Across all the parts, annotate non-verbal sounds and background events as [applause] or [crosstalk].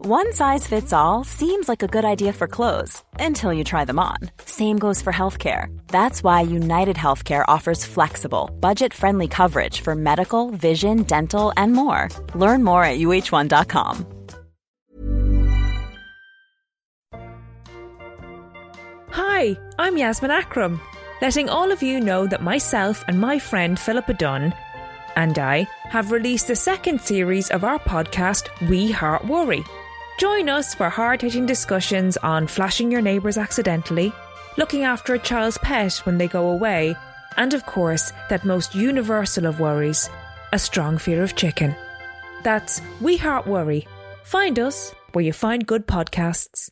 One size fits all seems like a good idea for clothes until you try them on. Same goes for healthcare. That's why United Healthcare offers flexible, budget-friendly coverage for medical, vision, dental, and more. Learn more at uh1.com. Hi, I'm Yasmin Akram, letting all of you know that myself and my friend Philippa Dunne and I have released the second series of our podcast, We Heart Worry. Join us for hard hitting discussions on flashing your neighbours accidentally, looking after a child's pet when they go away, and of course, that most universal of worries a strong fear of chicken. That's We Heart Worry. Find us where you find good podcasts.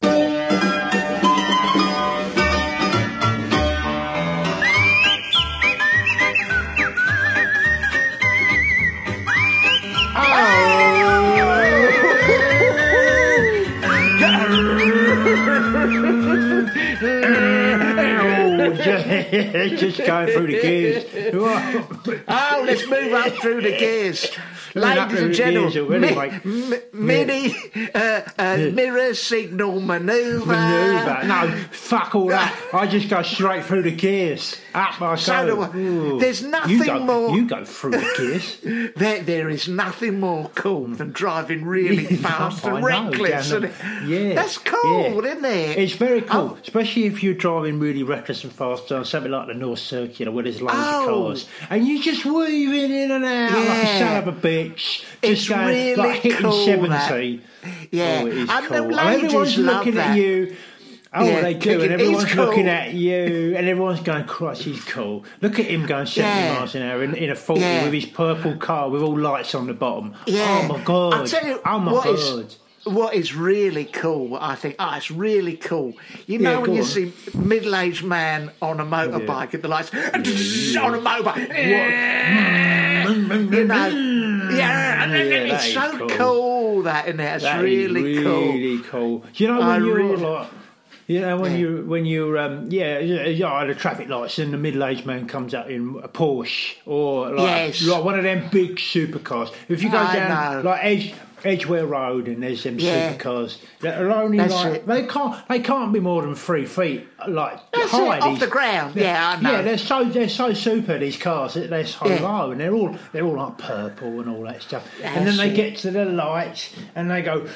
[laughs] just going through the gears. [laughs] Oh, let's move up through the gears. Ladies and gentlemen, already, mi- mate. mi- mini uh, uh, mirror signal manoeuvre. Manoeuvre. No, fuck all that. [laughs] I just go straight through the gears. Up I So go. do I. Ooh. There's you nothing go, more- You go through the gears. [laughs] There, there is nothing more cool than driving really [laughs] fast and reckless. down isn't it? Yeah, That's cool, yeah. isn't it? It's very cool, Oh. especially if you're driving really reckless and fast on something like the North Circular where there's loads Oh. of cars, and you're just weaving in and out like a Yeah. son of a bitch, It's just going really like hitting cool, seventy. Yeah. oh, is And the cool. And everyone's love looking that. at you. Oh, Yeah, they do, and "He's everyone's looking at you, and everyone's going, "Christ, he's cool." Look at him going seventy Yeah. miles an hour in, in a forty Yeah. with his purple car with all lights on the bottom. Yeah. Oh my god! I'll tell you oh my what god! is- what is really cool, I think, oh, it's really cool. You Yeah, know when you on. see middle-aged man on a motorbike at the lights, [laughs] on a motorbike, [laughs] you know, yeah, and then Yeah, it's so cool. cool. that in there. It's That is really, cool. really cool. You know when I you're really- like, you know when Yeah. you when you're um, yeah yeah at the traffic lights and the middle aged man comes out in a Porsche or like Yes. like one of them big supercars. If you go I down know. like Edge. Edgware Road and there's them Yeah. supercars that are only That's like it. they can't they can't be more than three feet like That's high. it, off the ground. Yeah, I know. Yeah, they're so they're so super these cars. They're they're so Yeah. low and they're all they're all like purple and all that stuff. and then they it. get to the lights and they go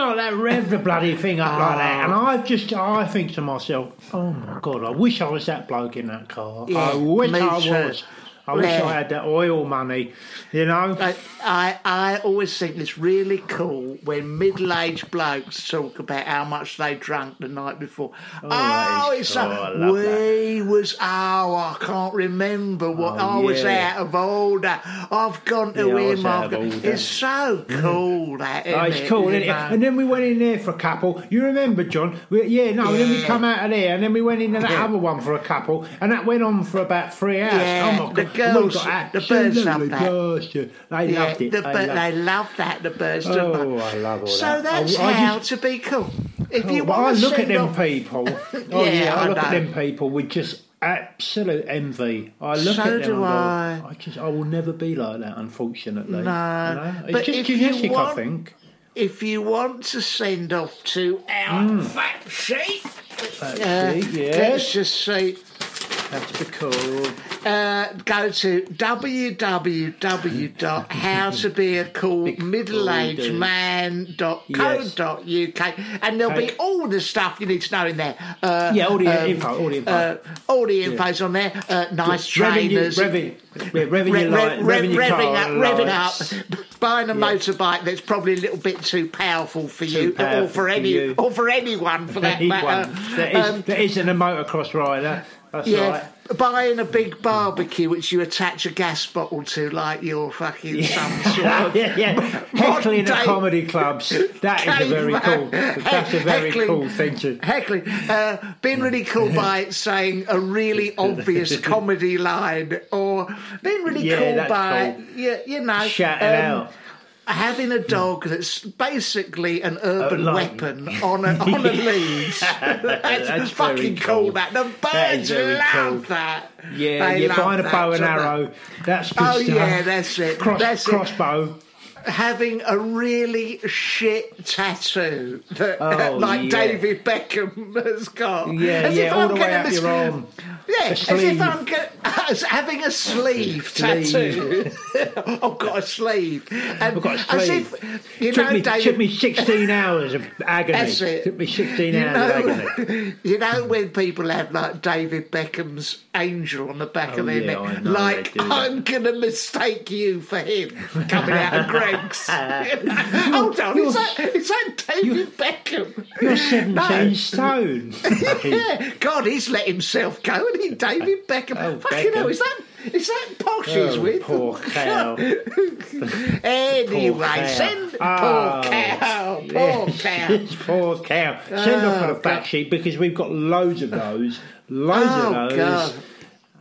like that rev the bloody thing up like that. And oh. I just I think to myself, oh my god, I wish I was that bloke in that car. Yeah, I wish I too. was. I wish Yeah. I had that oil money, you know. I, I I always think it's really cool when middle-aged blokes talk about how much they drank the night before. Oh, oh that is it's so we was oh I can't remember what Oh, I was yeah. out of order. I've gone to Yeah, him. I've. It's so mm. cool that. Oh, it's it, cool, isn't it? know? And then we went in there for a couple. You remember, John? We, yeah, no. Then we come out of there, and then we went into that other one for a couple, and that went on for about three hours. Oh my god, girls- got the birds loved that. They Yeah, loved it. the, they loved they love that the birds. Oh. I love all So that. that's I- I how just- to be cool. If Oh, you but I look at them off- people. [laughs] Oh Yeah, yeah, I, I look at them people with just absolute envy. I look So at them do go, I. I just, I will never be like that. Unfortunately, No, You know? it's but just if you genetic, I want- think. if you want to send off to our Hmm. fact sheet, That's uh, yes. let's just see. That's the cool. Uh, go to www.howtobeacoolmiddleagedman.co.uk and there'll be all the stuff you need to know in there. Uh, Yeah, all the um, info, all the info. Uh, all the info's on there. Uh, nice your- trainers. Revving, yeah, revving Re- your re- light, re- revving your revving car up, revving up, buying a motorbike that's probably a little bit too powerful for you, or powerful for for any, you. or for anyone for that matter. that, is, Um, that isn't a motocross rider. That's yeah, right. buying a big barbecue which you attach a gas bottle to, like you're fucking some [laughs] sort of yeah, yeah. Heckling at comedy clubs. That is a very cool. That's a very Heckling- cool thing to. Heckling, uh, being really cool by saying a really [laughs] obvious comedy line, or being really Yeah, cool by cool. you, you know Shout it um, out. Having a dog that's basically an urban Uh, weapon on a on a [laughs] leash. [laughs] That's, That's fucking cool. cool. That the That birds very love cool. that. Yeah, They love behind a bow and arrow. That's Oh stuff. yeah, that's it. Cross, that's it. crossbow. having a really shit tattoo that Oh, [laughs] like yeah. David Beckham has got. Yeah, As yeah, all I'm the way getting up this- your arm. Yeah, as if. I'm get, [laughs] as having a sleeve, [laughs] tattoo. [laughs] I've got a sleeve. And I've got a As sleeve. if, you took, know, me, David, took me 16 hours of agony. That's it. Took me 16 you hours of agony. you know when people have like David Beckham's angel on the back Oh, of their yeah, I neck, know like they do that. I'm gonna mistake you for him coming out of Greggs. Hold on, is that is that David Beckham? You're 17 No. stone. Yeah, God, he's let himself go, and he David [laughs] oh, Beckham. Oh, Fucking hell, is that is that posh he's Oh, with? poor [laughs] cow. Anyway, Poor cow. send Oh, poor cow, poor cow. poor cow. Send off for Oh, the fact God. sheet because we've got loads of those. Loads Oh, of those. God.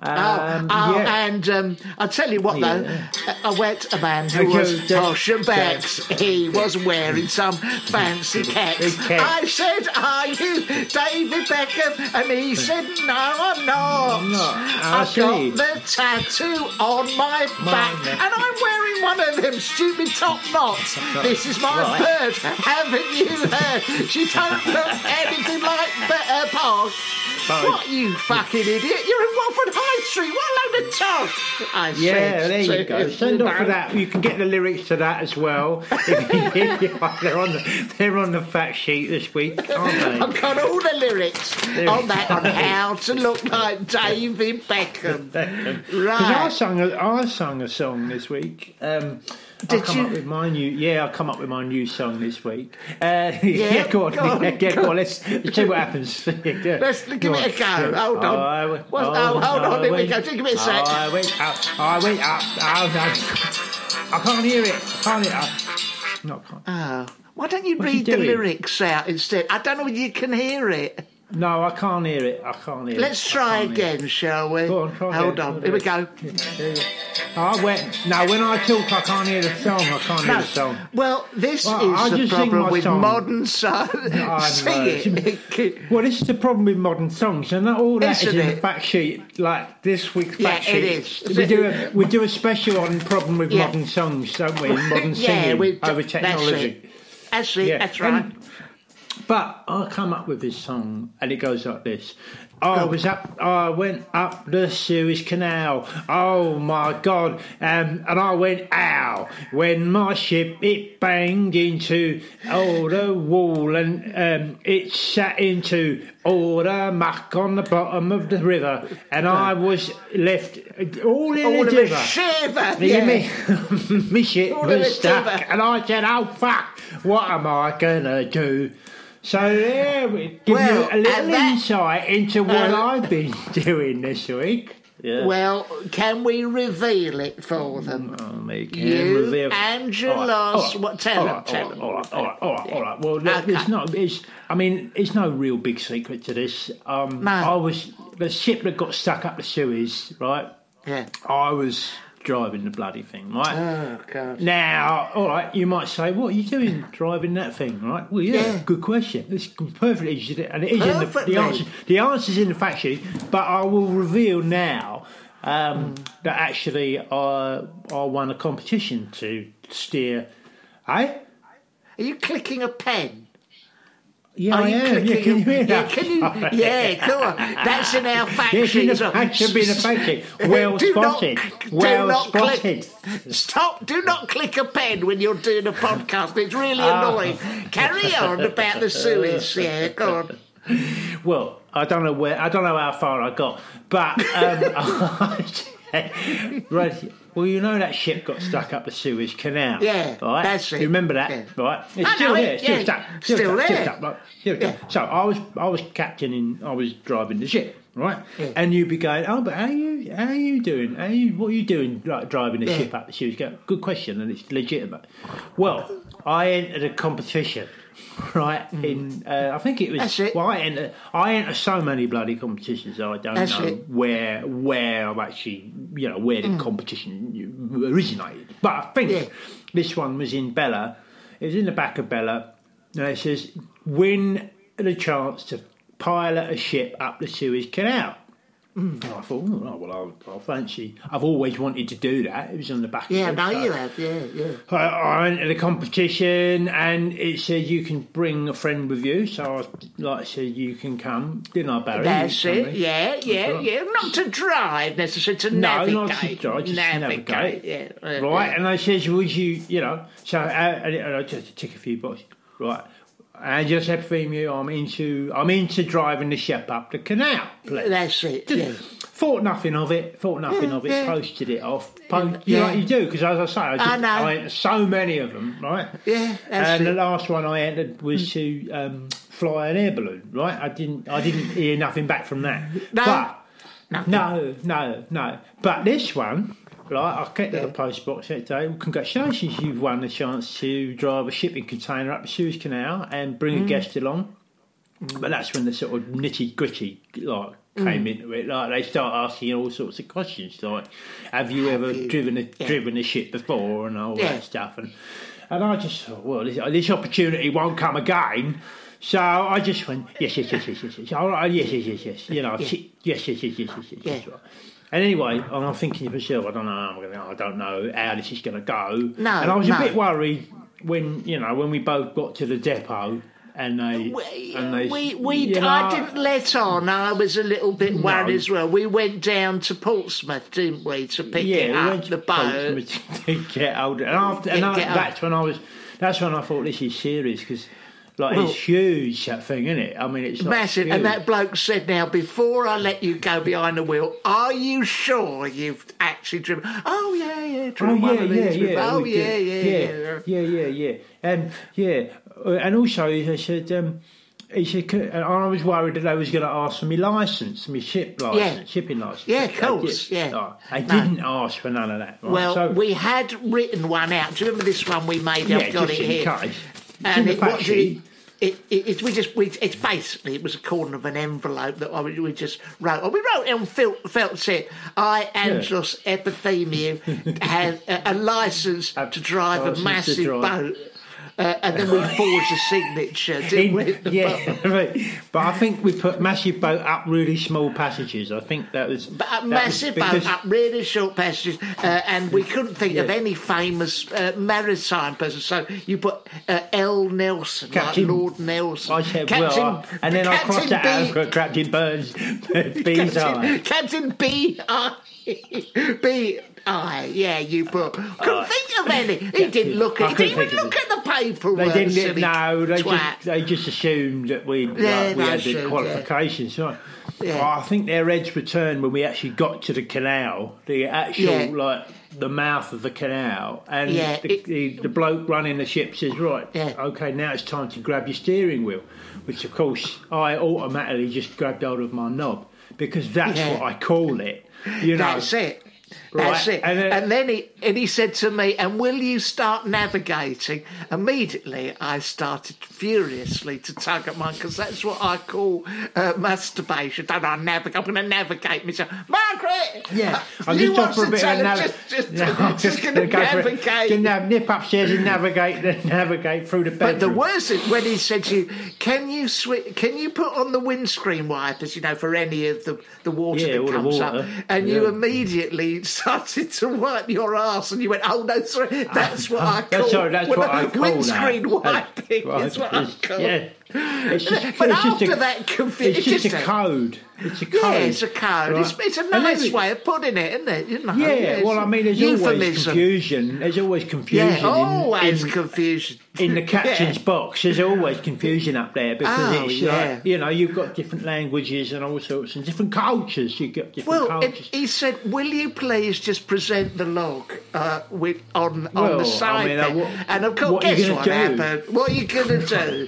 Um, oh, oh, yeah. and um, I'll tell you what Yeah. though, I went a man who was posh and bags. He was wearing some fancy [laughs] cats. I said, "Are you David Beckham?" And he said, "No, I'm not. I'm not. I I've got the tattoo on my back, and I'm wearing one of them stupid top knots. [laughs] This is my Right. bird. Haven't you heard? She don't look [laughs] anything like better posh." What you fucking idiot! You're in Watford High Street. What a load of tosh! Yeah, there you go. Send off for that. You can get the lyrics to that as well. [laughs] [laughs] they're on the they're on the fact sheet this week, aren't they? I've got all the lyrics on that on how to look like David Beckham. Right. Because I sung a, I sung a song this week. Um, Did I come you? up with my new yeah. I come up with my new song this week. Uh, [laughs] yeah, go on, go on, yeah, yeah, go on. Let's, let's see what happens. [laughs] Yeah, Let's give go it a go. Hold on. I went- What- oh, hold on, here we go. Give me a sec. I went up. I went up. I, I, I can't hear it. I can't hear it. No, I can't. Oh, why don't you What's read the lyrics out instead? I don't know whether you can hear it. No, I can't hear it. I can't hear it. Let's I try it. again, shall we? Go on, try Hold again. on. Here we go. There you go. I went. No, when I talk, I can't hear the song. I can't hear the song. Well, this Well, I'll is the just sing problem my with song. modern song. I Sing [laughs] know. it. [laughs] Well, this is the problem with modern songs, and not all that is Isn't in it? the fact sheet. Like this week's Yeah, fact it sheet, is. we do a we do a special on problem with Yeah. modern songs, don't we? [laughs] Modern singing we over That's technology. it. That's it. That's right. And- But I come up with this song, and it goes like this. I was up, I went up the Suez Canal. Oh my God! Um, and I went ow when my ship it banged into all the wall, and um, it sat into all the muck on the bottom of the river, and I was left all in All a shiver. Yeah. me, [laughs] me shit All was stuck, and I said, "Oh fuck, what am I gonna do?" So yeah, we give Well, you a little that- insight into what Uh, I've been [laughs] doing this week. Yeah. Well, can we reveal it for them? Oh, can You reveal- and your All right, loss- all right, what- tell all them, right, tell all them. All right, all right, all right, all right. Well, look, Okay. it's not. It's. I mean, it's no real big secret to this. Um, No. I was the ship that got stuck up the Suez, right? Yeah. I was driving the bloody thing, right? Oh God. Now, all right, you might say, "What are you doing driving that thing?" Right? Well, yeah, Yeah. good question. It's perfectly, legit- and it is in the, Perfectly. the answer. The answer's in the fact sheet, but I will reveal now um, that actually I I won a competition to steer. Eh? Are you clicking a pen? Yeah, Are I you am. Yeah, can you hear yeah, that? can you? [laughs] Yeah, come on. That's in our fact Yes, in sheet. the as well. fact should be in the fact sheet. [laughs] Well Do not- spotted. do well not spotted. Click, stop! Do not click a pen when you're doing a podcast. It's really Ah. annoying. Carry on about the Suez. [laughs] Yeah, go on. Well, I don't know where. I don't know how far I got, but um, right. What Well, you know that ship got stuck up the Suez Canal. Yeah, right. that's it. You remember that, Yeah. right? It's I still know there. it, Still yeah. stuck. Still stuck, there. Still stuck. right, still Yeah. stuck. So I was, I was captaining. I was driving the ship. Right, Yeah. and you'd be going, oh, but how you, how you doing? How you, what are you doing, like driving the Yeah. ship up the Suez Canal? Good question, and it's legitimate. Well, I entered a competition, [laughs] right? In uh, I think it was. Mm. That's it. Well, I enter, I enter so many bloody competitions. I don't That's know it. where where I've actually you know where the competition originated. But I think Mm. Yeah. this one was in Bella. It was in the back of Bella, and it says win the chance to pilot a ship up the Suez Canal. Mm. And I thought, oh, well, I'll, I'll fancy. I've always wanted to do that. It was on the back. Yeah, of no, it, so- you have. Yeah, yeah. I, I entered a competition and it said you can bring a friend with you. So I like I said you can come, didn't I, Barry? That's it. Yeah, yeah, right. yeah. Not to drive necessarily, to No, navigate. not to drive, just navigate. Yeah. uh, Right, yeah. and I says, would you, you know, so uh, and and I just tick a few boxes. Right, and just said for you, I'm into, I'm into driving the ship up the canal. please. That's it. Yeah. Thought nothing of it. Thought nothing of it. yeah. Posted it off. Po- you know what you do because, as I say, I, just, I know. I entered so many of them. Right. Yeah, that's and the last one I entered was to um, fly an air balloon. Right. I didn't. I didn't hear nothing back from that. No. But Nothing. no, no, no. But this one, right, I kept at the post box that day. Well, congratulations, you've won the chance to drive a shipping container up the Suez Canal and bring Mm. a guest along. But that's when the sort of nitty gritty like came Mm. into it. Like they start asking all sorts of questions, like, "Have you ever you- driven a yeah. driven a ship before?" and all Yeah. that stuff. And and I just thought, well, this, this opportunity won't come again. So I just went, yes, yes, yes, yes, yes, yes, all right, yes, yes, yes, yes, you know, yes, yes, yes, yes, yes, yes, yes. Yeah. And anyway, and I'm thinking to myself, I don't know, how I'm gonna, I don't know how this is going to go. No, and I was no. a bit worried when you know when we both got to the depot and they We, and they, we, we you know, I didn't let on. I was a little bit worried No. as well. We went down to Portsmouth, didn't we, to pick yeah, it we up went to the boat. [laughs] To get older, and after and I, get that's when I was. That's when I thought this is serious because, like, Well- it's huge that thing, isn't it? I mean, it's Massive. huge. And that bloke said, now, before I let you go behind the wheel, are you sure you've actually driven? Oh, yeah, yeah, Oh driven one yeah, of yeah, these yeah. Oh, we yeah, yeah, yeah, yeah, yeah, yeah, yeah. And yeah, uh, and also he said, um, he said, and I was worried that they was going to ask for my license, my ship license, shipping license. Yeah, of course, did. yeah. Oh, they No. didn't ask for none of that. Right? Well, so, we had written one out. Do you remember this one we made? yeah, I've got it here. case. And it, what did it, it, it, it, we just, we, it's basically, it was a corner of an envelope that I, we just wrote. Oh, we wrote it on felt, felt tip. I, Angelos Epithemiou, [laughs] had a, a license to drive a massive drive. boat. Uh, and then we forged a signature, didn't we? yeah, [laughs] right. but I think we put massive boat up really small passages. I think that was But a that was massive because- boat up really short passages, uh, and we couldn't think of any famous uh, maritime person. So you put uh, L. Nelson, Captain- like Lord Nelson. I said, Captain, well, I- and then I crossed Captain that out Captain Burns, [laughs] B's eye. Captain, Captain B. I. [laughs] B. I. Yeah, you put. Couldn't think of any. He didn't look at. He didn't even look at the paperwork. They didn't no, they twat. just they just assumed that we Yeah, like, we had the should, yeah. qualifications. Right? Yeah. Well, I think their heads returned when we actually got to the canal, the actual like the mouth of the canal, and Yeah, the, it- the, the bloke running the ship says, "Right, Yeah. okay, now it's time to grab your steering wheel," which of course I automatically just grabbed hold of my knob because that's Yeah. what I call it. You know, That's it. That's Right, it. and And then- then, he and he said to me, "And will you start navigating?" Immediately, I started furiously to tug at mine because that's what I call uh, masturbation. Don't I navigate? I'm going to navigate myself, Margaret. Yeah, I'm you just off for a bit tell of her nav- just, just, [laughs] No, I'm [laughs] just going to gonna go for it. navigate. Gonna nip upstairs and navigate, [laughs] navigate through the bedroom. But the worst is when he said to you, "Can you swi- Can you put on the windscreen wipers? You know, for any of the the water Yeah, that comes water. up." And you Yeah. immediately started to wipe your ass, and you went, "Oh no, sorry, that's what [laughs] oh, I call That's, sorry, that's what I call windscreen that. wiping." That's is what I call. Yeah, It's just, But it's just after a, that confusion, it's just just a a- code. It's a code. Yeah, it's a code. right? It's, it's a nice it- way of putting it, isn't it? You know, Yeah, it's well, I mean, there's always confusion. There's always confusion. Yeah, always in, in, confusion. in the [laughs] captain's Yeah. box, there's always confusion up there because Oh, it's yeah. like, you know, you've got different languages and all sorts and different cultures. You've got different Well, it, cultures. he said, "Will you please just present the log uh, with on on Well, I the side?" mean, uh, there?" what- and of course, what guess what do? happened? What are you going to do?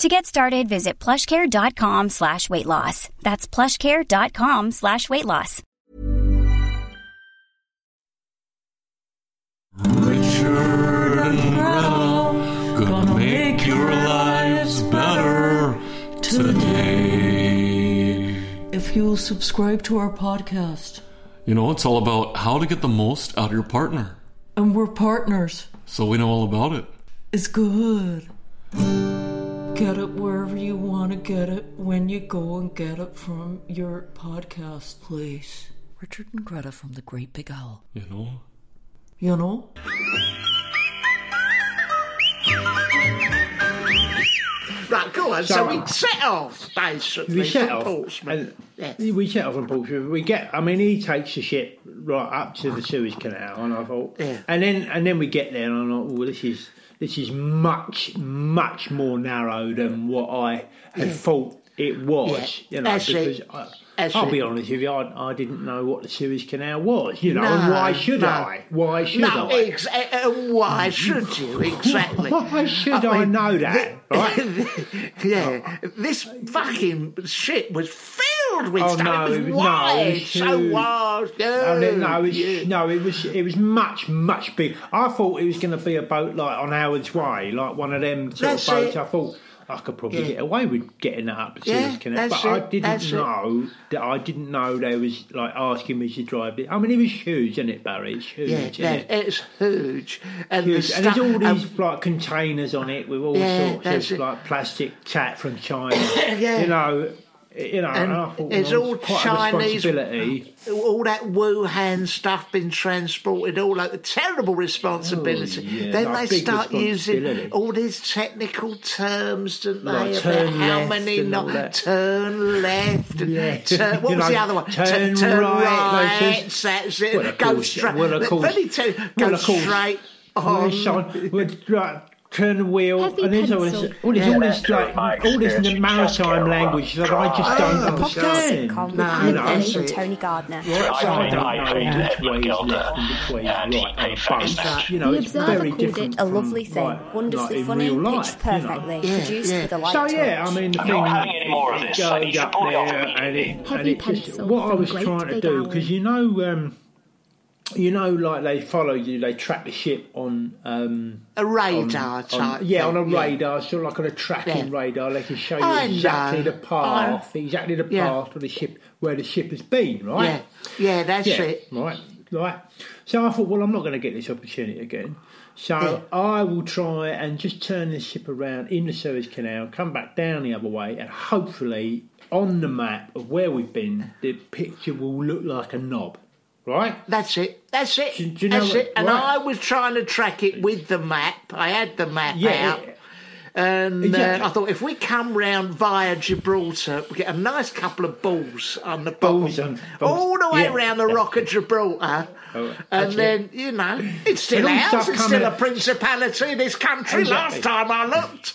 To get started, visit plushcare.com slash weight loss. That's plushcare.com slash weight loss. Richard and Gretel gonna make your lives better today. If you'll subscribe to our podcast, You know, it's all about how to get the most out of your partner. and we're partners, So we know all about it. it's good. Get it wherever you want to get it when you go and get it from your podcast place. Richard and Greta from the Great Big Owl. You know? You know? Right, go on. So, So- we set off basically we set off. Portsmouth. And Yeah. We set off from Portsmouth. We get. I mean, he takes the ship right up to the Suez Canal, and I thought, Yeah. and then and then we get there, and I thought, well, this is this is much much more narrow than what I had thought it was. Yeah. You know, because I, That's I'll it. be honest with you, I, I didn't know what the Suez Canal was. You know, No, and why should no. I? Why should No, I? ex- uh, why should you [laughs] exactly? Why should I, mean, know that? Right? [laughs] yeah, this fucking shit was Oh, with Oh, no, it was it was- no, it was so huge. Oh, wide. Oh, no, no, it was, yeah. no, it was it was much much big. I thought it was going to be a boat like on Howard's Way, like one of them sort That's of boats. it. I thought I could probably Yeah. get away with getting that up the Yeah, that's but I didn't it. know that I didn't know they was like asking me to drive it. I mean, it was huge, isn't it, Barry? It's huge, Yeah, isn't it? it's huge, and the Huge. And there's all these like containers on it with all Yeah, sorts of it. like plastic tat from China. [coughs] Yeah. You know, you know, And thought it's all Chinese- all that Wuhan stuff been transported, all that terrible responsibility. Oh, yeah, then like they start using all these technical terms, don't they? Like about turn how left many not turn left and Yeah. turn, what [laughs] was know, the other one? turn T- turn right, right. just- that's it. Go straight. well, of course. Let me tell you, go Well, of course. straight on. it's on- well, right, turn the wheel, Heavy and there's all this, all this, all this, like, all this maritime language that I just don't Oh, understand. Sitcom with No, Anne no, Kelly that's and. Tony Gardner. So I don't know which way is left and which way is right on a boat. You know, The it's Observer very called different it a lovely thing, like, wonderfully like funny, real life, pitched you know. perfectly, Yeah, produced yeah. with a light So touch. yeah, I mean the I'm thing not having any more of this. I goes up pull it off there, and it, and it just what I was trying to do because you know um, you know, like they follow you, they track the ship on um, A radar on- type. yeah, on a thing, yeah. radar, sort of like on a tracking Yeah. radar. They can show you I exactly know. the path, exactly the Yeah. path of the ship where the ship has been, right? Yeah, yeah, that's it. Right, right. So I thought, well, I'm not going to get this opportunity again. So I will try and just turn this ship around in the Suez Canal, come back down the other way, and hopefully on the map of where we've been, the picture will look like a knob, right? That's it. That's it. Do- do you know That's what- it. And right. I was trying to track it with the map. I had the map Yeah, out. And uh, Exactly. I thought if we come round via Gibraltar, we get a nice couple of balls on the bottom, Balls on- balls. all the way Yeah. around the Rock of Gibraltar. Oh, and then, you know, it's still ours. It's still a principality in this country. Last time I looked.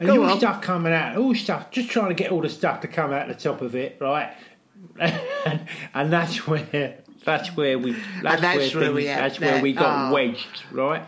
And Go all on. stuff coming out, all stuff, just trying to get all the stuff to come out the top of it, right? [laughs] and, and that's where that's where we that's, that's where, where we things- that's where there. we got Oh. wedged, right?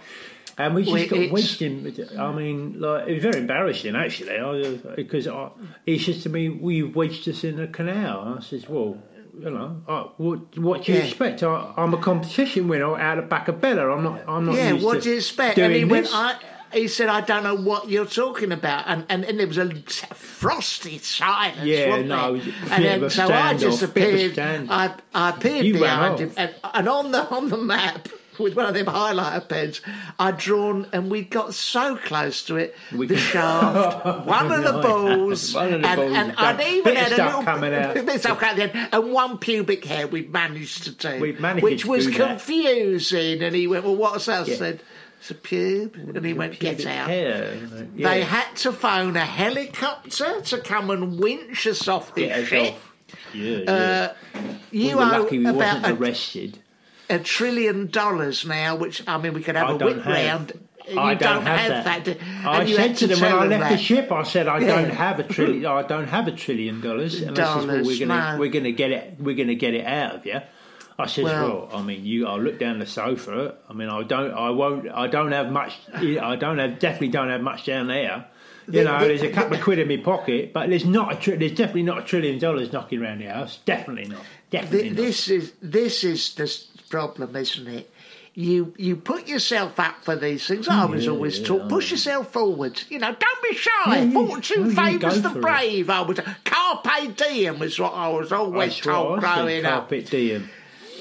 And we just We- got wedged in. I mean, like it was very embarrassing actually, because I, he says to me, "We wedged us in a canal." And I says, "Well." You know, I, what what do you Yeah. expect? I, I'm a competition winner out of back of Bella. I'm not. I'm not. Yeah, used what to do you expect? And he went, this. I, he said, I don't know what you're talking about. And, and, and there was a frosty silence, Yeah, wasn't no, there? it was a bit And then, so I just bit of a appeared. I, I appeared You behind him. And, and on the on the map, [laughs] with one of them highlighter pens, I'd drawn, and we got so close to it, We the shaft, [laughs] one of the balls, [laughs] One of the and, balls and I'd even Bit had a little coming out. bit stuff coming out, and one pubic hair we managed to do, managed which to was do that. confusing. And he went, "Well, what's that?" Yeah. said, "It's a pube," and he went, "Get out." yeah. They had to phone a helicopter to come and winch us off this Get us ship. off. Yeah, yeah. Uh, you were lucky we about wasn't a, arrested. a trillion dollars now, which I mean, we could have I a don't whip have. round. You I don't, have, that. do- I said to them when I left the ship, I said I Yeah. don't have a trillion. [laughs] I don't have a trillion dollars. And I says, well, we're no. we're gonna get it. We're gonna get it out of you. I says, Well- well, I mean, you. I look down the sofa. I mean, I don't. I won't. I don't have much. I don't have. Definitely don't have much down there. You The- know, the- there's a couple of quid in my pocket, but there's not a. Tri- there's definitely not a trillion dollars knocking around the house. Definitely not. Definitely not. this is this is the problem, isn't it? You you put yourself up for these things. I was always taught push yourself forward. You know, don't be shy. Yeah, Fortune favours the for it. brave. I was carpe diem was what I was always told growing up. carpet diem.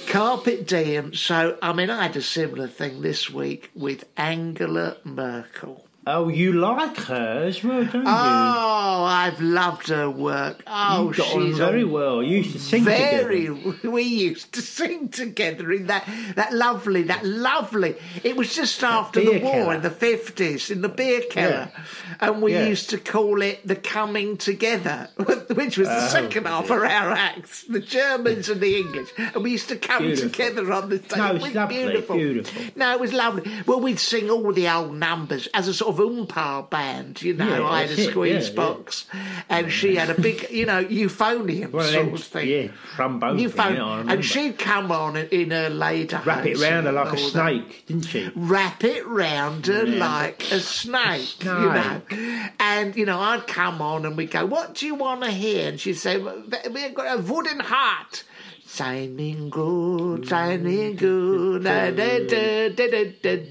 Carpet diem. So I mean, I had a similar thing this week with Angela Merkel. Oh, you like her as well, don't you? Oh, I've loved her work. Oh, you got on she's very a well. You used to sing very. together. [laughs] We used to sing together in that that lovely, that lovely. It was just after the war keller. in the fifties in the beer keller, and we Yeah. used to call it the coming together, [laughs] which was the Oh, second half of our acts, the Germans and the English, and we used to come Beautiful. together on the stage. No, it was lovely, beautiful. beautiful. No, it was lovely. Well, we'd sing all the old numbers as a sort of oompah band, you know. Yeah, I had a squeeze yeah, yeah. box, and she had a big, you know, euphonium of sort of thing. yeah, trombone New thing, phone, you know, I remember. and she'd come on in her later. Wrap it round her like a snake, didn't she? Wrap it round her Yeah. like a snake, you know. Snake. And you know, I'd come on and we'd go, "What do you want to hear?" And she'd say, "We've got a wooden heart." Shining good, shining good, da da da da da da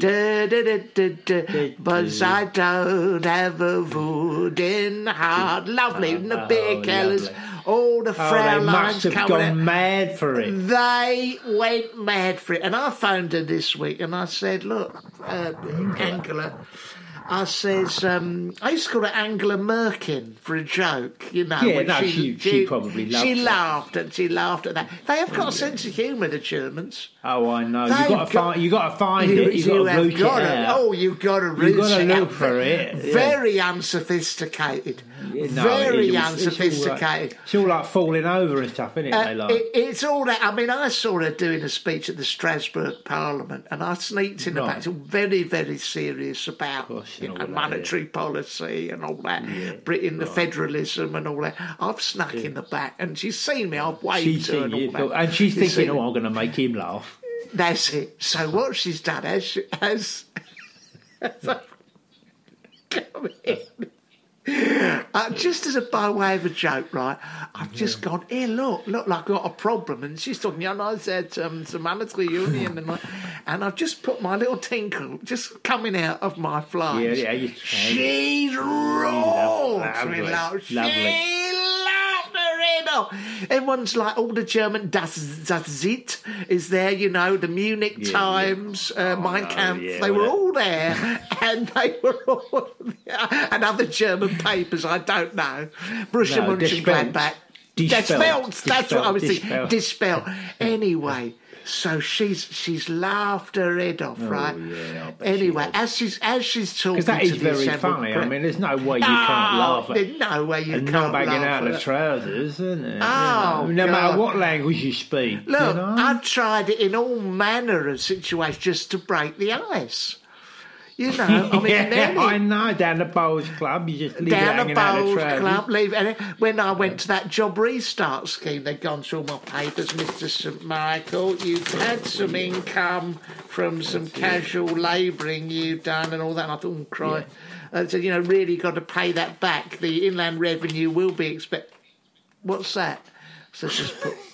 da da da da. But I don't have a wooden heart. Lovely, in the beer Oh, kellers, lovely. all the Oh, they Fraulein's must have coming out. gone mad for it. They went mad for it. And I phoned her this week and I said, Look, uh, Angela, I says, um, I used to call her Angela Merkin for a joke, you know. Yeah, no, she- she probably loved She laughed and she laughed at that. They have got a sense of humour, the Germans. Oh, I know. You They've got to got- find. You got to find You, it. You, you got to root got it out. oh, you've got to You've got to look for it, yeah. Very unsophisticated. Yeah, no, very it's all- it's all unsophisticated. like- It's all like falling over and stuff, isn't it? Uh, they like. it, it's all that. I mean, I saw her doing a speech at the Strasbourg Parliament, and I sneaked in the Right. back. It's all very, very serious about course, you know that monetary policy and all that, Britain, the federalism and all that. I've snuck in the back, and she's seen me. I've waved She's her and all you, that. and she's She's thinking, seen "Oh. I'm going to make him laugh." That's it. So what she's done as as, [laughs] as come in, Uh, just as a by way of a joke, right? I've just gone, here, look, look, like I've got a problem. And she's talking, no, I said um, some monetary union. And, like, and I've just put my little tinkle just coming out of my flies. Yeah, yeah, you- She's roared. Lovely, laughed. She lovely. laughed her head off. Everyone's like, all the German Das, das It is there, you know, the Munich Yeah, Times, uh, Mein no, Kampf. yeah, they were well, all there. [laughs] and they were all. and other German papers, I don't know. Borussia No, Mönchengladbach. Dispelled. Dispelled. That's what I was thinking. Dispelled. Dispelled. Anyway. So she's she's laughed her head off, oh, right? Oh, yeah, I she anyway, as she's as she's talking Because that is very funny. I mean, there's no way you No, can't laugh at There's no way you can't bagging out the trousers, isn't it? Oh, You know, no God. matter what language you speak. Look, you know? I've tried it in all manner of situations just to break the ice. You know, I mean, yeah, I know. Down the bowls club, you just leave down the bowls club. Leave and when I went to that job restart scheme, they'd gone through all my papers, Mister St Michael. You've had some income from some casual labouring you've done and all that. And I thought, oh, cry. And so you know, really got to pay that back. The inland revenue will be expect. What's that? So just put. [laughs]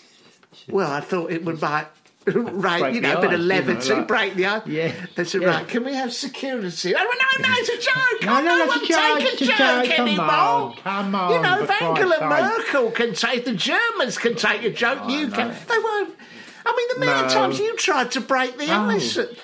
Well, I thought it would like. [laughs] Right, Break you know, a bit of levity, like- break the ice. Yeah, They said, yeah. right, can we have security? Oh, no, no, it's a joke. No, I no, oh, no that's one a joke, take a joke, joke. Come anymore. on, come on, You know, if Angela. Merkel can take the Germans can take a joke, oh, you can. They won't. I mean, the amount of times you tried to break the Oh, ice. Listen,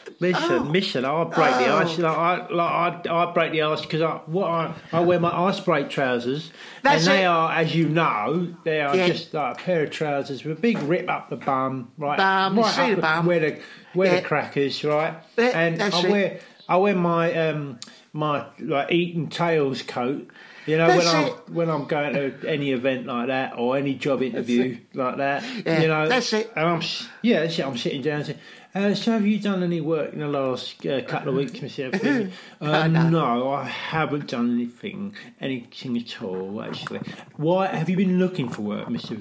Oh. listen, I break the Oh. ice. Like I, like I, I break the ice because I, what I, I wear my ice break trousers, That's and they it. are, as you know, they are Yeah. just like a pair of trousers with a big rip up the bum, right, Bum, right see up the bum. where the where Yeah. the crackers, right, Yeah, and I it. wear I wear my um my like Eton Tails coat. You know, That's when I'm when I'm going to any event like that or any job interview like that, Yeah, you know, that's it. and I'm yeah, that's it. I'm sitting down saying, uh, "So have you done any work in the last uh, couple of weeks, Mr. Effie?" [laughs] uh, no. no, I haven't done anything, anything at all. Actually, why have you been looking for work, Mr.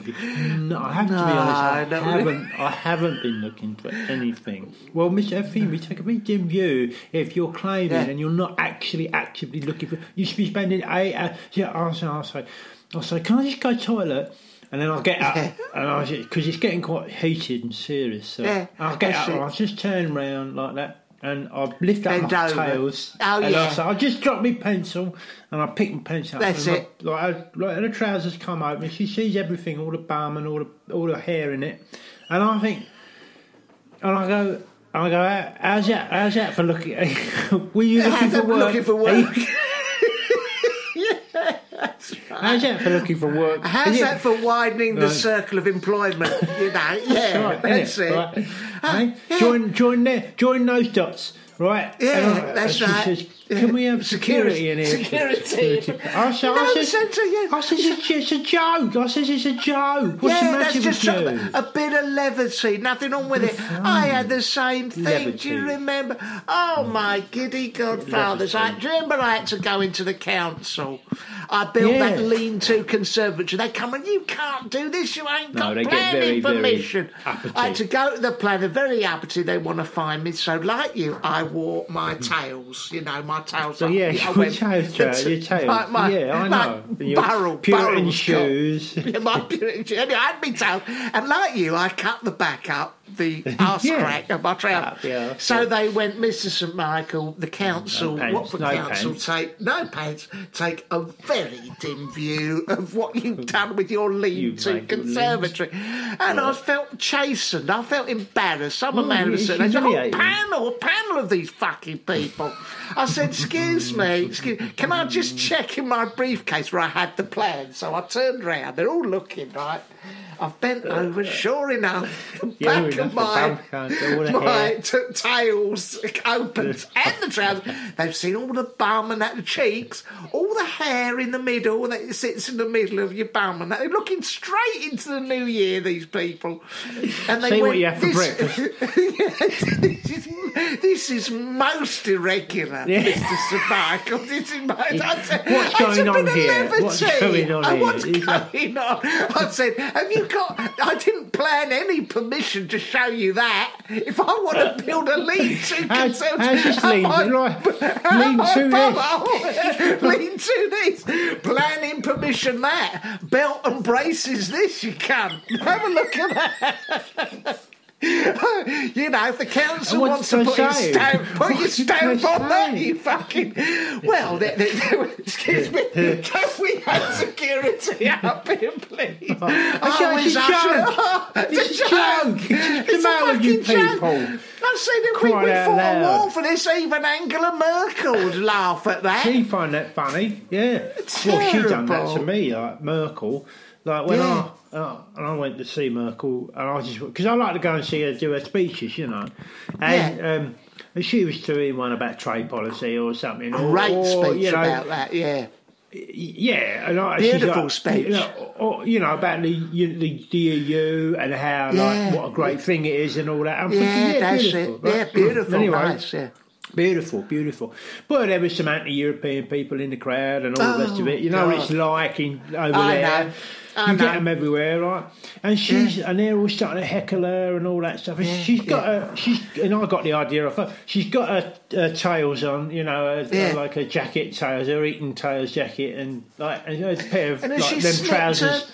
No, I have to be honest. I No, no. [laughs] haven't. I haven't been looking for anything. Well, Mr. Effie, we take a very dim view. If you're claiming Yeah. and you're not actually actively looking for, you should be spending eight. hours. Yeah, I'll say, I'll say, I'll say, can I just go to the toilet? And then I'll get up, Yeah. and I because it's getting quite heated and serious. So Yeah, I'll get up, it. and I'll just turn round like that, and I'll lift up Bend my over. tails. Oh, and yeah. I'll, say, I'll just drop my pencil, and I'll pick my pencil up. That's and it. I- Like, I- like the trousers come open, she sees everything, all the bum and all the all the hair in it, and I think, and I go. I go, "How- how's that? How's that for looking? [laughs] Were you looking for work? looking for Are work? How's that for looking for work? How's it- that for widening the Right. circle of employment? [laughs] You know, yeah, Right, that's innit? it. Right. Ah, Hey, yeah. Join, join there, join those dots, right? Yeah, I- that's right. Says, Can we have security, Security- in here? security. I said, No, I said, Santa, yeah. I said, it's, it's a joke. I said, it's a joke. What's yeah, the that's matter just with a, you? a bit of levity, nothing wrong with it. I had the same thing. Do you remember? Oh, oh my giddy godfathers! I, do you remember I had to go into the council? I built Yeah. that lean-to conservatory. They come and you can't do this. You ain't No, got planning permission. I had to go to the planner, very uppity. They want to find me. So, like you, I wore my tails. You know, my tails. So up. yeah, I [laughs] your went- Joe, your. My- my- yeah, I my know. Barrel, Puritan barrel shoes. [laughs] yeah, my Puritan. Anyway, I had me tail, and like you, I cut the back up, the [laughs] arse Yeah. crack of my trousers. Yeah, so yeah. they went, Mr. St Michael, the council, No what the no council pants. take? No pants. Take a very dim view of what you've [laughs] done with your made your conservatory, and I felt chastened. I felt embarrassed. I'm a man of it's certain age. A whole panel, a panel of these fucking people. I said, "Excuse me, excuse, can I just [laughs] check in my briefcase where I had the plan?" So I turned round. They're all looking right. I've bent over. Sure enough, [laughs] the Yeah, back enough, of my bum my t- tails opened [laughs] and the trousers. They've seen all the bum and that the cheeks, all the hair in the middle that sits in the middle of your bum, and that. they're looking straight into the new year. These people, and they See went, what you have for breakfast." [laughs] this, is, this is most irregular, Yeah. Mr. Michael. This is my, said, What's going on here? What's going on here? What's going on? I said, have you got. I didn't plan any permission to show you that. If I want to build a lean-to How's- how's this lean- [laughs] lean-to this? [laughs] lean to this. Planning permission that. Belt and braces this. You can have a look at that. [laughs] you know, if the council wants to put your stamp, put your stamp on that, you fucking. Well, they, they, they- excuse me, can we have security up here, please? Oh, it's oh, [laughs] a joke. It's a joke. The It's a fucking joke. people? I said if we, we fought a war for this, even Angela Merkel would laugh at that. She find that funny, yeah. Well, she done that to me, like Merkel. Like when Yeah. I uh, and I went to see Merkel, and I just because I like to go and see her do her speeches, you know. And um, and she was doing one about trade policy or something. or- Great or, speech you know, about that, yeah. Yeah, and I, she's Beautiful like, speech. You know, or, you know about the, the the EU and how Yeah. like what a great thing it is and all that. I'm Yeah, thinking, yeah, that's beautiful. it. Yeah, beautiful, anyway, nice, yeah. Beautiful, beautiful. But there was some anti-European people in the crowd and all the rest of it. You know what it's like in over I there. know. I you know. get them everywhere, right? And she's and they're all starting to heckle her and all that stuff. And she's got a she's and I got the idea of her. She's got her, her tails on, you know, her, Yeah. like a jacket tails, her Eton tails jacket, and like and a pair of And like them trousers. her-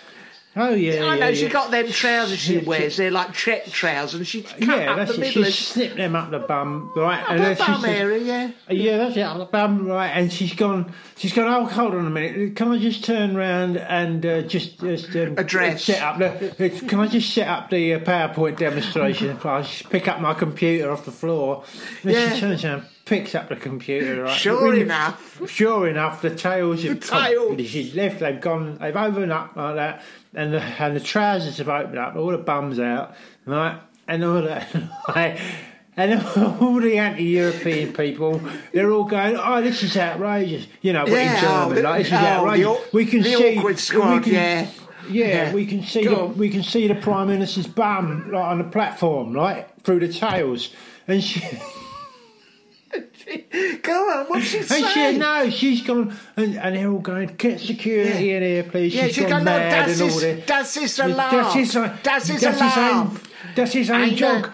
Oh yeah, I yeah, know she got them trousers she Yeah, wears. They're like check trousers, and she cut Yeah, up that's the it. middle. She snipped them up the bum, right? Up and then bum area, yeah. Yeah, that's it, on the bum, right? And she's gone. She's gone. Oh, hold on a minute. Can I just turn round and uh, just just um, Address. set up the? Can I just set up the uh, PowerPoint demonstration? I just pick up my computer off the floor. And Yeah. she turns around, picks up the computer. Right? Sure When- enough. Sure enough, the tails have tails. She's left. They've gone. They've opened up like that, and the and the trousers have opened up. All the bums out, right? And all that. Right? [laughs] And all the anti-European people, they're all going, "Oh, this is outrageous!" You know, Yeah, in German, oh, like this is oh, outrageous. au- we can the see, awkward squad, we can, yeah. yeah, Yeah. we can see Go the, on. we can see the prime minister's bum like on the platform, right through the tails, and she. Go on, what's she And saying? she, no, she's gone, and, and they're all going, get security Yeah. in here, please. Yeah, she's she gone go, no, mad das and all ist- this. das ist Das Alarm. ist Das ist das ist ein, Alarm. das ist ein joke.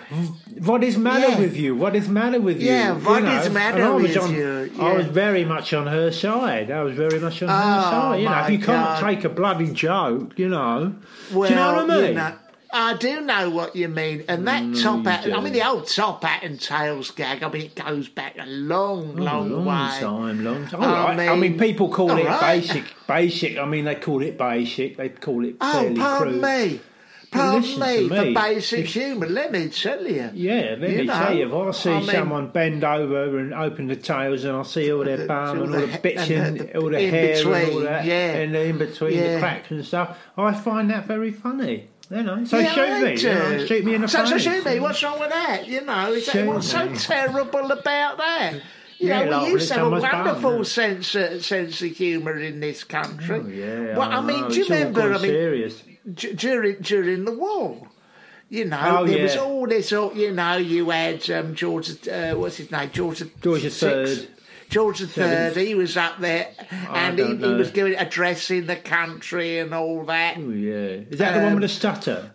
What is matter Yeah. with you? What is matter with you? Yeah, what you know? is matter and I was with on, you? I was very much on her side. I was very much on her Oh, side. You know, if you can't take a bloody joke, you know. Well, do you know what I mean? I do know what you mean, and that Mm, top hat. I mean, the old top hat and tails gag. I mean, it goes back a long, Oh, long, long way. time, long time. I All right. I mean, mean- people call it right. basic. Basic. I mean, they call it basic. They call it Oh, fairly pardon crude. me. Pardon me, for me. basic humour. Let me tell you. Yeah, let You me know, tell you, if I see I mean- someone bend over and open the tails and I see all their bum and all the the bits and in, the- all the hair and all that, yeah. and in between Yeah. the cracks and stuff, I find that very funny. You know, so Yeah, shoot I me, you know, shoot me in the so, face. So shoot me. What's wrong with that? You know, is that, what's so terrible about that? You Yeah, know, like we used to have a wonderful yeah. sense of, sense of humour in this country. Oh, yeah, Well, I, mean, know, do you it's remember? I mean, d- during during the war. You know, Oh, there was all this. You know, you had um, George. Uh, what's his name? George. George. Third. George. Third. He was up there, and he, he was giving addressing the country and all that. Oh, yeah. Is that the one Um, with the stutter?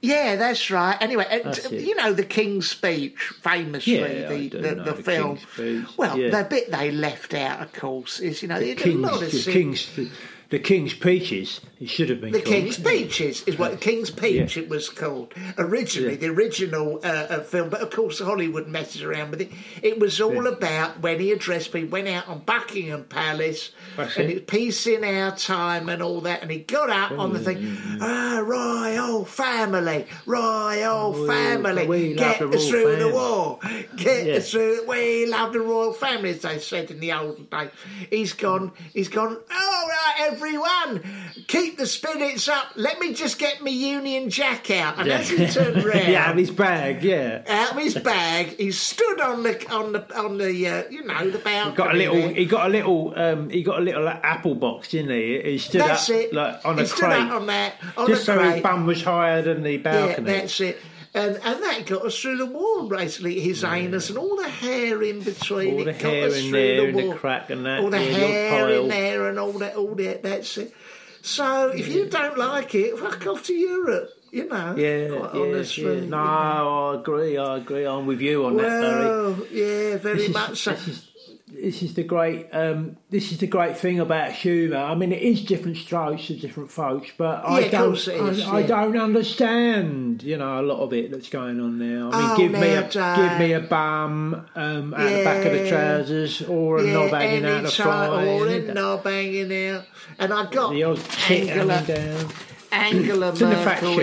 Yeah, that's right. Anyway, uh, That's you know the King's Speech, famously Yeah, the, the, the, the film. King's Well, yeah. the bit they left out, of course, is you know The there's a lot of King's, the King's, the, King's Peaches. It should have been The called. King's Peaches is what the King's Peach Yeah. it was called originally, Yeah. the original uh, uh, film. But of course, Hollywood messes around with it. It was all Yeah. about when he addressed people, went out on Buckingham Palace, That's and it. it's peace in our time and all that. And he got up on the thing, ah, royal family, royal We- family, we get us through the war, get us through. We love the royal family, as they said in the old days. He's gone. He's gone. All right, everyone, keep the spirits up. Let me just get my Union Jack out. And as he turned [laughs] round, yeah, out of his bag, yeah. out of his bag, he stood on the on the on the uh, you know the balcony. He Got a little. there. He got a little. Um, he got a little like, apple box, didn't he? He stood That's up it. like on he a stood crate, on that on just so crate. his bum was higher than the Yeah, balcony. that's it. And, and that got us through the wall, basically, his anus and all the hair in between. All the it got hair us in through there the and the crack and that, All the hair in there and all that, all that, that's it. So if you don't like it, fuck off to Europe. You know, Yeah, quite yeah, honestly. yeah. No, I agree. I agree. I'm with you on that, Barry. Well, yeah, very much so. [laughs] This is, the great. Um, this is the great thing about humour. I mean, it is different strokes for different folks, but I Yeah, of don't. is, I, I don't understand. You know, a lot of it that's going on now. I mean, Oh, give me a give me a bum um, out the back of the trousers, or a yeah, knob hanging out the front. or a knob hanging out. And I got The Angela, hanging down. Angela It's in the fact Merkel.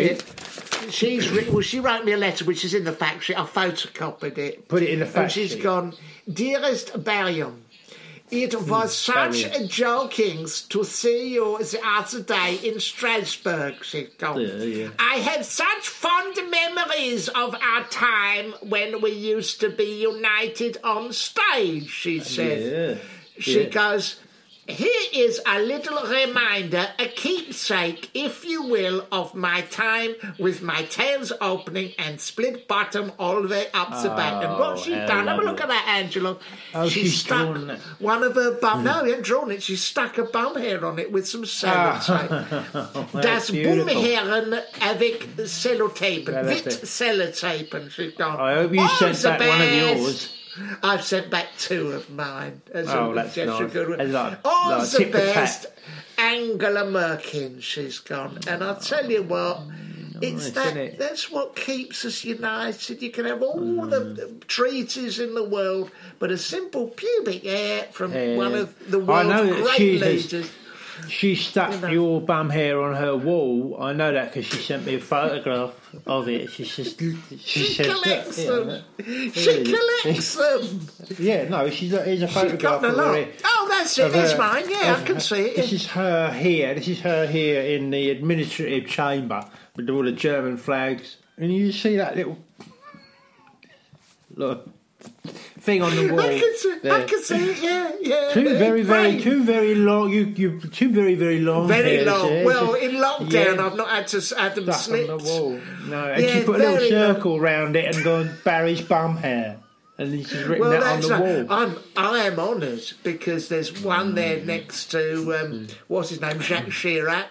She's writ- well. She wrote me a letter, which is in the fact sheet. I photocopied it. Put it in the fact And she's sheet. gone, dearest Barium. It hmm, was such a joking to see you the other day in Strasbourg. She's gone. Yeah, yeah. I have such fond memories of our time when we used to be united on stage. She said. Yeah. She goes, Here is a little reminder, a keepsake, if you will, of my time with my tails opening and split bottom all the way up the back. And what Oh, she how done, have a look at that, Angela. Oh, she stuck one of her bum. Hmm. No, she hadn't drawn it. She stuck a bum hair on it with some sellotape. Ah. [laughs] Oh, Das. Bumherren avec sellotape. With sellotape. And she's gone. I hope you "Oh, sent back one of yours. I've sent back two of mine. As Oh, oh a, that's a nice. good one. As like- All like the tit for tat. best. Angela Merkin, she's gone. And I'll tell you what, it's nice, that it? that's what keeps us united. You can have all the treaties in the world, but a simple pubic hair from Yeah. one of the world's great she has- leaders. She stuck You your bum hair on her wall. I know that because she sent me a photograph of it. She says, she, She said, collects them. yeah, She collects them. Yeah, no, she's a, here's a photograph of her. Oh, that's it. That's mine. Yeah, I can her- see it. This is her here. This is her here in the administrative chamber with all the German flags, and you see that little look thing on the wall. I can see. I can see it. Yeah, yeah. Two very, very, Great. two very long. You, you, two very, very long. Very hairs long. there. Well, in lockdown, yeah. I've not had to s- have them stuck slipped. on the wall. No, and Yeah, she put a little very long. circle round it and gone Barry's bum hair, and then she's written Well, that on the right. wall. I'm I am honoured because there's one there next to um, what's his name, Jacques Chirac.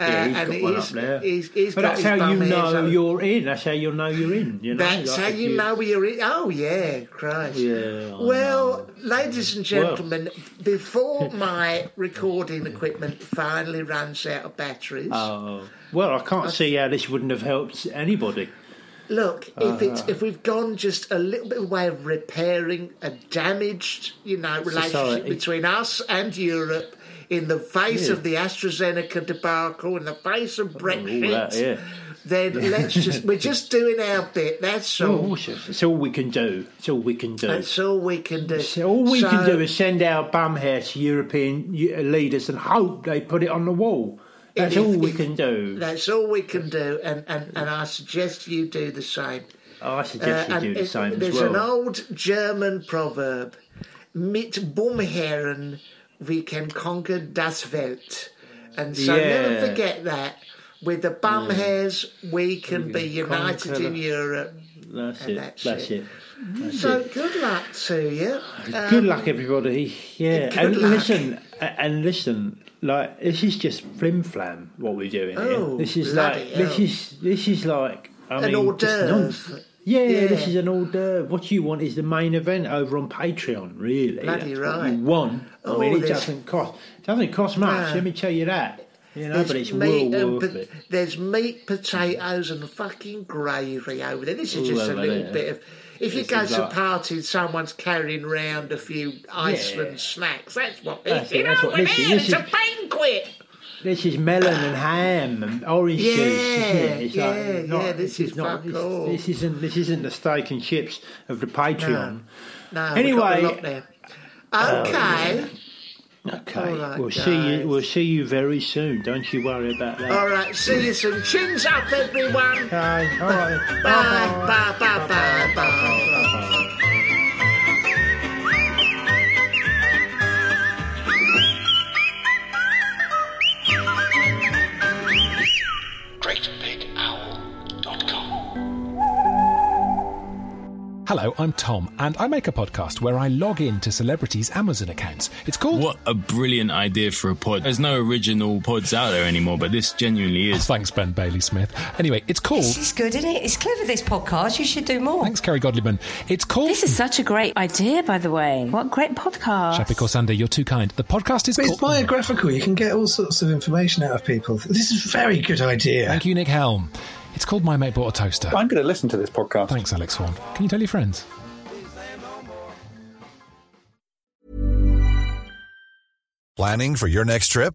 Uh, yeah, he's and got one up he's, there. he's, he's but that's how you bum hairs know you're in. That's how you know you're in. You know, That's Like how if you know you're in. Oh yeah, Christ. Yeah, I Well, ladies and gentlemen, before my recording equipment finally runs out of batteries, Oh well, I can't see how this wouldn't have helped anybody. Look, if it's if we've gone just a little bit of way of repairing a damaged, you know, relationship Society. between us and Europe in the face Yeah. of the AstraZeneca debacle, in the face of Brexit, that, yeah. then [laughs] let's just we're just doing our bit. That's all. Oh, it's, it's all we can do. It's all we can do. That's all we can do. So all we So- can do is send our bum hair to European uh, leaders and hope they put it on the wall. That's If- all we if- can do. That's all we can do, and, and, and I suggest you do the same. I suggest Uh, you do the it- same as There's well. an old German proverb: "Mit Bumherren we can conquer das Welt," and so never forget that. With the bum hairs, we can be united conquer in Europe. That's and it. that's That's, it. it. That's So it. good luck to you. Good Um, luck, everybody. Yeah, good and luck. listen, and listen. Like this is just flim flam what we're doing Oh, here. This is like this is this is like I An mean, hors just d'oeuvre. Yeah, Yeah. this is an d'oeuvre. What you want is the main event over on Patreon. Really, Bloody That's what right. you want. I Oh, mean, it oh, there's- doesn't cost It doesn't cost much. No. Let me tell you that. You know, There's but it's meat well worth po- it. There's meat, potatoes, and fucking gravy over there. This is All just a little there. bit of. If you This go is to a party and someone's carrying round a few Iceland Yeah. snacks, that's what That's this it, is. that's what this is. it's a banquet. This is melon and ham and orange juice. isn't Yeah, it? It's like, yeah, not- yeah, this is not. This, all. this isn't. This isn't the steak and chips of the Patreon. No, Anyway, we've got a lot there. Okay. Um, okay, we'll see you. We'll see you very soon. Don't you worry about that. All right. See you soon. Chins up, everyone. Okay. All right. Bye, bye, bye, bye, bye. Hello, I'm Tom, and I make a podcast where I log in to celebrities' Amazon accounts. It's called. What a brilliant idea for a pod. There's no original pods out there anymore, but this genuinely is. Thanks, Ben Bailey Smith. Anyway, it's called. This is good, isn't it? It's clever, this podcast. You should do more. Thanks, Kerry Godliman. It's called. This is such a great idea, by the way. What great podcast. Shappi Khorsandi, you're too kind. The podcast is But called. it's biographical. You can get all sorts of information out of people. This is a very good idea. Thank you, Nick Helm. It's called My Mate Bought a Toaster. I'm going to listen to this podcast. Thanks, Alex Horne. Can you tell your friends? Planning for your next trip?